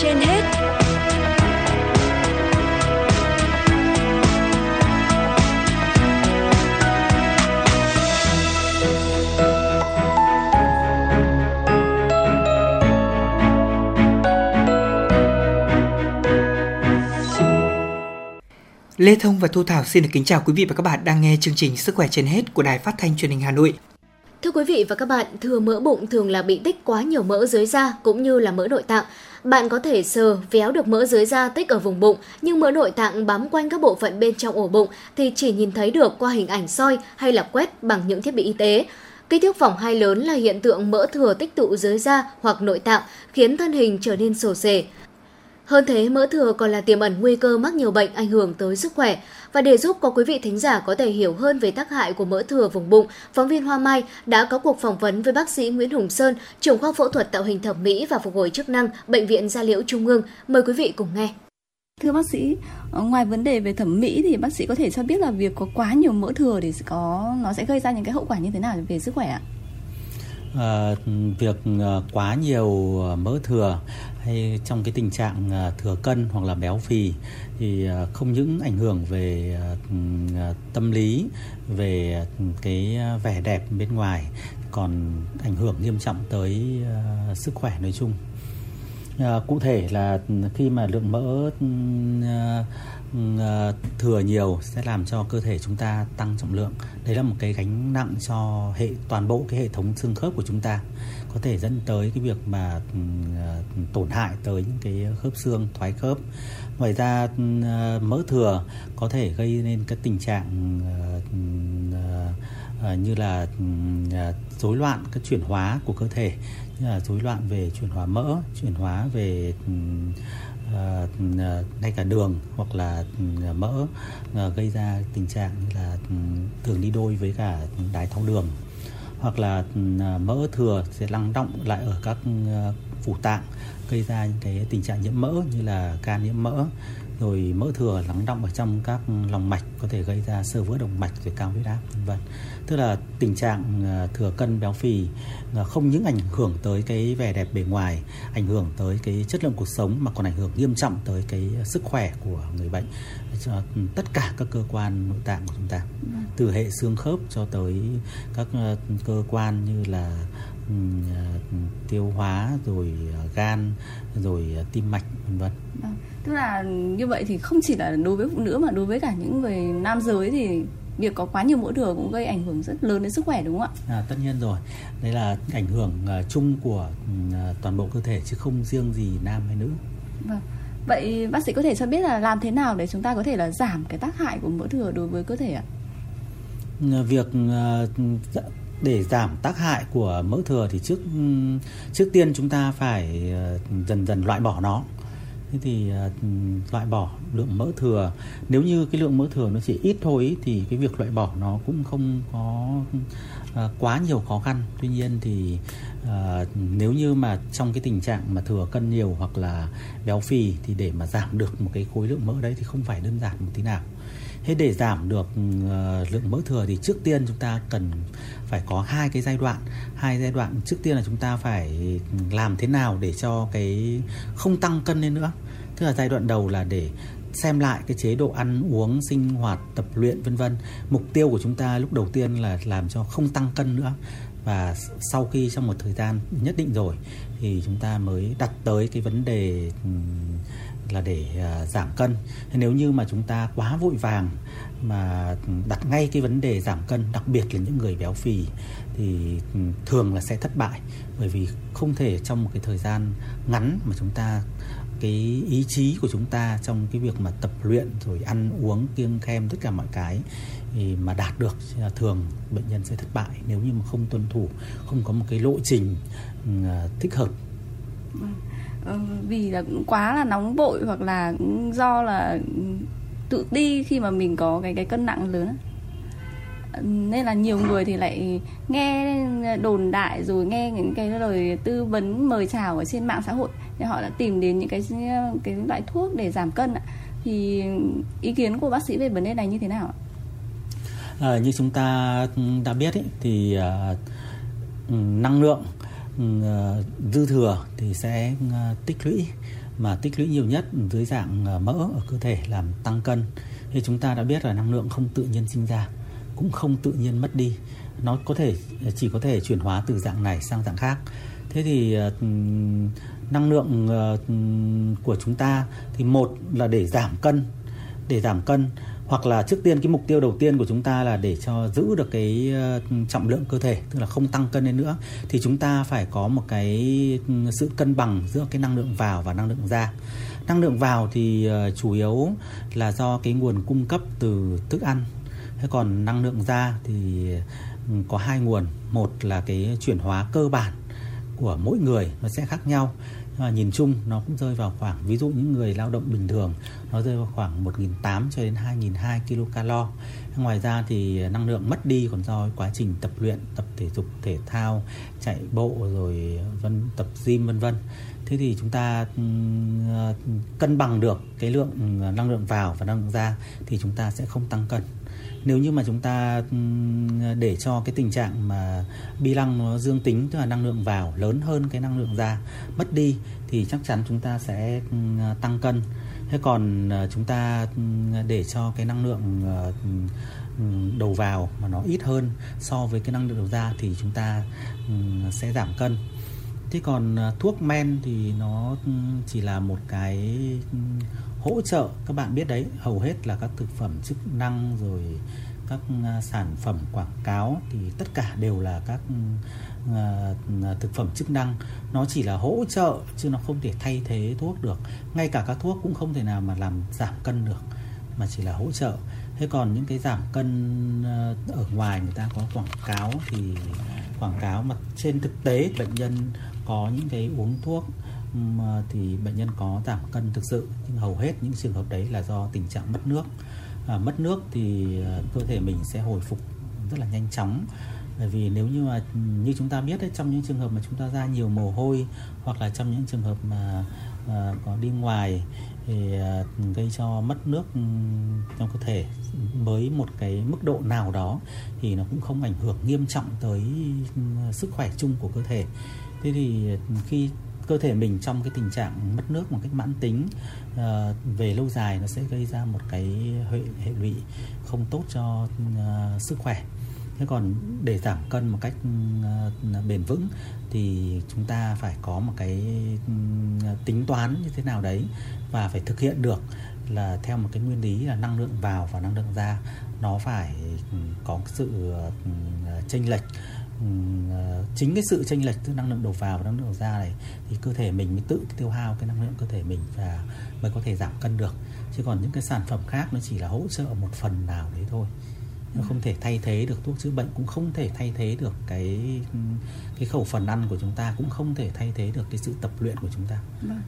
trên hết Lê Thông và Thu Thảo xin được kính chào quý vị và các bạn đang nghe chương trình Sức khỏe trên hết của Đài Phát thanh Truyền hình Hà Nội. Thưa quý vị và các bạn, thừa mỡ bụng thường là bị tích quá nhiều mỡ dưới da cũng như là mỡ nội tạng. Bạn có thể sờ, véo được mỡ dưới da tích ở vùng bụng, nhưng mỡ nội tạng bám quanh các bộ phận bên trong ổ bụng thì chỉ nhìn thấy được qua hình ảnh soi hay là quét bằng những thiết bị y tế. Kích thước phỏng hai lớn là hiện tượng mỡ thừa tích tụ dưới da hoặc nội tạng, khiến thân hình trở nên sổ sề. Hơn thế, mỡ thừa còn là tiềm ẩn nguy cơ mắc nhiều bệnh ảnh hưởng tới sức khỏe. Và để giúp có quý vị thính giả có thể hiểu hơn về tác hại của mỡ thừa vùng bụng, phóng viên Hoa Mai đã có cuộc phỏng vấn với bác sĩ Nguyễn Hùng Sơn, trưởng khoa phẫu thuật tạo hình thẩm mỹ và phục hồi chức năng, Bệnh viện Gia Liễu Trung ương. Mời quý vị cùng nghe. Thưa bác sĩ, ờ, ngoài vấn đề về thẩm mỹ thì bác sĩ có thể cho biết là việc có quá nhiều mỡ thừa thì có nó sẽ gây ra những cái hậu quả như thế nào về sức khỏe ạ? À, việc ờ, quá nhiều mỡ thừa hay trong cái tình trạng à, thừa cân hoặc là béo phì thì à, không những ảnh hưởng về à, tâm lý, về cái vẻ đẹp bên ngoài, còn ảnh hưởng nghiêm trọng tới sức khỏe nói chung. Cụ thể là khi mà lượng mỡ Ờ, thừa nhiều sẽ làm cho cơ thể chúng ta tăng trọng lượng. Đấy là một cái gánh nặng cho hệ, toàn bộ cái hệ thống xương khớp của chúng ta. Có thể dẫn tới cái việc mà ờ, tổn hại tới những cái khớp xương, thoái khớp. Ngoài ra ờ, mỡ thừa có thể gây nên cái tình trạng như là rối loạn các chuyển hóa của cơ thể, như là rối loạn về chuyển hóa mỡ, chuyển hóa về Ờ, ờ, ngay cả đường hoặc là ừ, mỡ ờ, gây ra tình trạng là ừ, thường đi đôi với cả đái tháo đường. Hoặc là ừ, mỡ thừa sẽ lắng động lại ở các phủ tạng, gây ra những cái tình trạng nhiễm mỡ như là gan nhiễm mỡ rồi mỡ thừa, lắng đọng ở trong các lòng mạch có thể gây ra sơ vữa động mạch rồi cao huyết áp, vân vân. Tức là tình trạng à, thừa cân béo phì không những ảnh hưởng tới cái vẻ đẹp bề ngoài, ảnh hưởng tới cái chất lượng cuộc sống mà còn ảnh hưởng nghiêm trọng tới cái sức khỏe của người bệnh cho tất cả các cơ quan nội tạng của chúng ta. Từ hệ xương khớp cho tới các à, cơ quan như là à, tiêu hóa, rồi gan, rồi tim mạch, vân vân. Vâng tức là như vậy thì không chỉ là đối với phụ nữ mà đối với cả những người nam giới thì việc có quá nhiều mỡ thừa cũng gây ảnh hưởng rất lớn đến sức khỏe đúng không ạ? À, tất nhiên rồi. Đây là ảnh hưởng uh, chung của uh, toàn bộ cơ thể chứ không riêng gì nam hay nữ. Vâng. Vậy bác sĩ có thể cho biết là làm thế nào để chúng ta có thể là giảm cái tác hại của mỡ thừa đối với cơ thể ạ? Uh, việc uh, để giảm tác hại của mỡ thừa thì trước trước tiên chúng ta phải dần dần loại bỏ nó thế thì à, loại bỏ lượng mỡ thừa. Nếu như cái lượng mỡ thừa nó chỉ ít thôi thì cái việc loại bỏ nó cũng không có à, quá nhiều khó khăn. Tuy nhiên thì à, nếu như mà trong cái tình trạng mà thừa cân nhiều hoặc là béo phì thì để mà giảm được một cái khối lượng mỡ đấy thì không phải đơn giản một tí nào. Thế để giảm được uh, lượng mỡ thừa thì trước tiên chúng ta cần phải có hai cái giai đoạn. Hai giai đoạn trước tiên là chúng ta phải làm thế nào để cho cái không tăng cân lên nữa tức là giai đoạn đầu là để xem lại cái chế độ ăn, uống, sinh hoạt, tập luyện, vân vân. Mục tiêu của chúng ta lúc đầu tiên là làm cho không tăng cân nữa. Và sau khi trong một thời gian nhất định rồi thì chúng ta mới đặt tới cái vấn đề là để à, giảm cân. Nếu như mà chúng ta quá vội vàng mà đặt ngay cái vấn đề giảm cân, đặc biệt là những người béo phì thì thường là sẽ thất bại. Bởi vì không thể trong một cái thời gian ngắn mà chúng ta cái ý chí của chúng ta trong cái việc mà tập luyện rồi ăn uống, kiêng khem tất cả mọi cái thì mà đạt được thường bệnh nhân sẽ thất bại. Nếu như mà không tuân thủ, không có một cái lộ trình ừ, à, thích hợp. Vâng. Vì là cũng quá là nóng vội hoặc là do là tự ti khi mà mình có cái cái cân nặng lớn nên là nhiều người thì lại nghe đồn đại rồi nghe những cái lời tư vấn, mời chào ở trên mạng xã hội thì họ đã tìm đến những cái cái loại thuốc để giảm cân ạ. Thì ý kiến của bác sĩ về vấn đề này như thế nào ạ? À, như chúng ta ừ, đã biết ý, thì uh, năng lượng uh, dư thừa thì sẽ uh, tích lũy mà tích lũy nhiều nhất dưới dạng ờ, mỡ ở cơ thể làm tăng cân. Thì chúng ta đã biết là năng lượng không tự nhiên sinh ra cũng không tự nhiên mất đi nó có thể, chỉ có thể chuyển hóa từ dạng này sang dạng khác. Thế thì ờ, năng lượng ờ, của chúng ta thì một là để giảm cân, để giảm cân, hoặc là trước tiên cái mục tiêu đầu tiên của chúng ta là để cho giữ được cái ờ, trọng lượng cơ thể, tức là không tăng cân lên nữa, thì chúng ta phải có một cái ừ, sự cân bằng giữa cái năng lượng vào và năng lượng ra. Năng lượng vào thì chủ yếu là do cái nguồn cung cấp từ thức ăn. Thế còn năng lượng ra thì có hai nguồn. Một là cái chuyển hóa cơ bản của mỗi người, nó sẽ khác nhau. Nhưng mà nhìn chung nó cũng rơi vào khoảng, ví dụ những người lao động bình thường, nó rơi vào khoảng 1.800 cho đến 2.200 kilocalo. Ngoài ra thì năng lượng mất đi còn do quá trình tập luyện, tập thể dục, thể thao, chạy bộ rồi vân, tập gym, vân vân thế thì chúng ta ừ, ờ, cân bằng được cái lượng ừ, năng lượng vào và năng lượng ra thì chúng ta sẽ không tăng cân. Nếu như mà chúng ta ừ, để cho cái tình trạng mà bi lăng nó dương tính, tức là năng lượng vào lớn hơn cái năng lượng ra, mất đi thì chắc chắn chúng ta sẽ tăng cân. Thế còn ờ, chúng ta để cho cái năng lượng ờ, đầu vào mà nó ít hơn so với cái năng lượng đầu ra thì chúng ta sẽ giảm cân thế còn à, thuốc men thì nó ừ, chỉ là một cái ừ, hỗ trợ, các bạn biết đấy, hầu hết là các thực phẩm chức năng rồi các à, sản phẩm quảng cáo thì tất cả đều là các ừ, à, thực phẩm chức năng. Nó chỉ là hỗ trợ chứ nó không thể thay thế thuốc được. Ngay cả các thuốc cũng không thể nào mà làm giảm cân được, mà chỉ là hỗ trợ. Thế còn những cái giảm cân ở ngoài người ta có quảng cáo thì quảng cáo mà trên thực tế bệnh nhân có những cái uống thuốc ờ, thì bệnh nhân có giảm cân thực sự nhưng hầu hết những trường hợp đấy là do tình trạng mất nước. À, mất nước thì ờ, cơ thể mình sẽ hồi phục rất là nhanh chóng. Bởi vì nếu như mà như chúng ta biết đấy trong những trường hợp mà chúng ta ra nhiều mồ hôi hoặc là trong những trường hợp mà à, có đi ngoài thì à, gây cho mất nước trong cơ thể với một cái mức độ nào đó thì nó cũng không ảnh hưởng nghiêm trọng tới sức khỏe chung của cơ thể thế thì khi cơ thể mình trong cái tình trạng mất nước một cách mãn tính uh, về lâu dài nó sẽ gây ra một cái hệ, hệ lụy không tốt cho uh, sức khỏe. Thế còn để giảm cân một cách uh, bền vững thì chúng ta phải có một cái uh, tính toán như thế nào đấy và phải thực hiện được là theo một cái nguyên lý là năng lượng vào và năng lượng ra. Nó phải ừ, có sự uh, chênh lệch Ờ, chính cái sự chênh lệch giữa năng lượng đầu vào và năng lượng đầu ra này thì cơ thể mình mới tự tiêu hao cái năng lượng cơ thể mình và mới có thể giảm cân được. Chứ còn những cái sản phẩm khác nó chỉ là hỗ trợ một phần nào đấy thôi. Nó không thể thay thế được thuốc chữa bệnh, cũng không thể thay thế được cái cái khẩu phần ăn của chúng ta, cũng không thể thay thế được cái sự tập luyện của chúng ta. Vâng.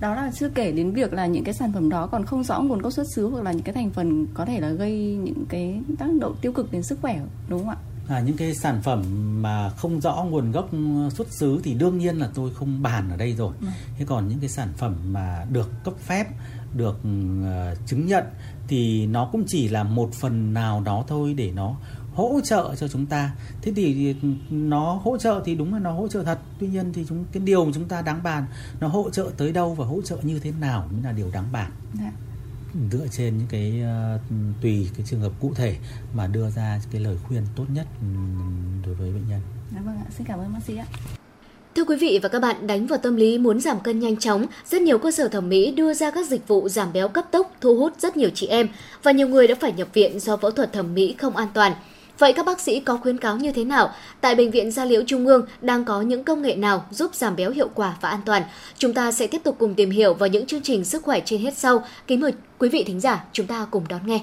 Đó là chưa kể đến việc là những cái sản phẩm đó còn không rõ nguồn gốc xuất xứ hoặc là những cái thành phần có thể là gây những cái tác động tiêu cực đến sức khỏe, đúng không ạ? À, những cái sản phẩm mà không rõ nguồn gốc xuất xứ thì đương nhiên là tôi không bàn ở đây rồi. Ừ. thế còn những cái sản phẩm mà được cấp phép được uh, chứng nhận thì nó cũng chỉ là một phần nào đó thôi để nó hỗ trợ cho chúng ta. Thế thì nó hỗ trợ thì đúng là nó hỗ trợ thật. Tuy nhiên thì chúng cái điều mà chúng ta đáng bàn nó hỗ trợ tới đâu và hỗ trợ như thế nào mới là điều đáng bàn. Đã dạ dựa trên những cái uh, tùy cái trường hợp cụ thể mà đưa ra cái lời khuyên tốt nhất đối với bệnh nhân. Dạ vâng ạ, xin cảm ơn bác sĩ ạ. Thưa quý vị và các bạn, đánh vào tâm lý muốn giảm cân nhanh chóng, rất nhiều cơ sở thẩm mỹ đưa ra các dịch vụ giảm béo cấp tốc thu hút rất nhiều chị em và nhiều người đã phải nhập viện do phẫu thuật thẩm mỹ không an toàn. Vậy các bác sĩ có khuyến cáo như thế nào? Tại Bệnh viện Gia Liễu Trung ương đang có những công nghệ nào giúp giảm béo hiệu quả và an toàn? Chúng ta sẽ tiếp tục cùng tìm hiểu vào những chương trình sức khỏe trên hết sau. Kính mời quý vị thính giả chúng ta cùng đón nghe.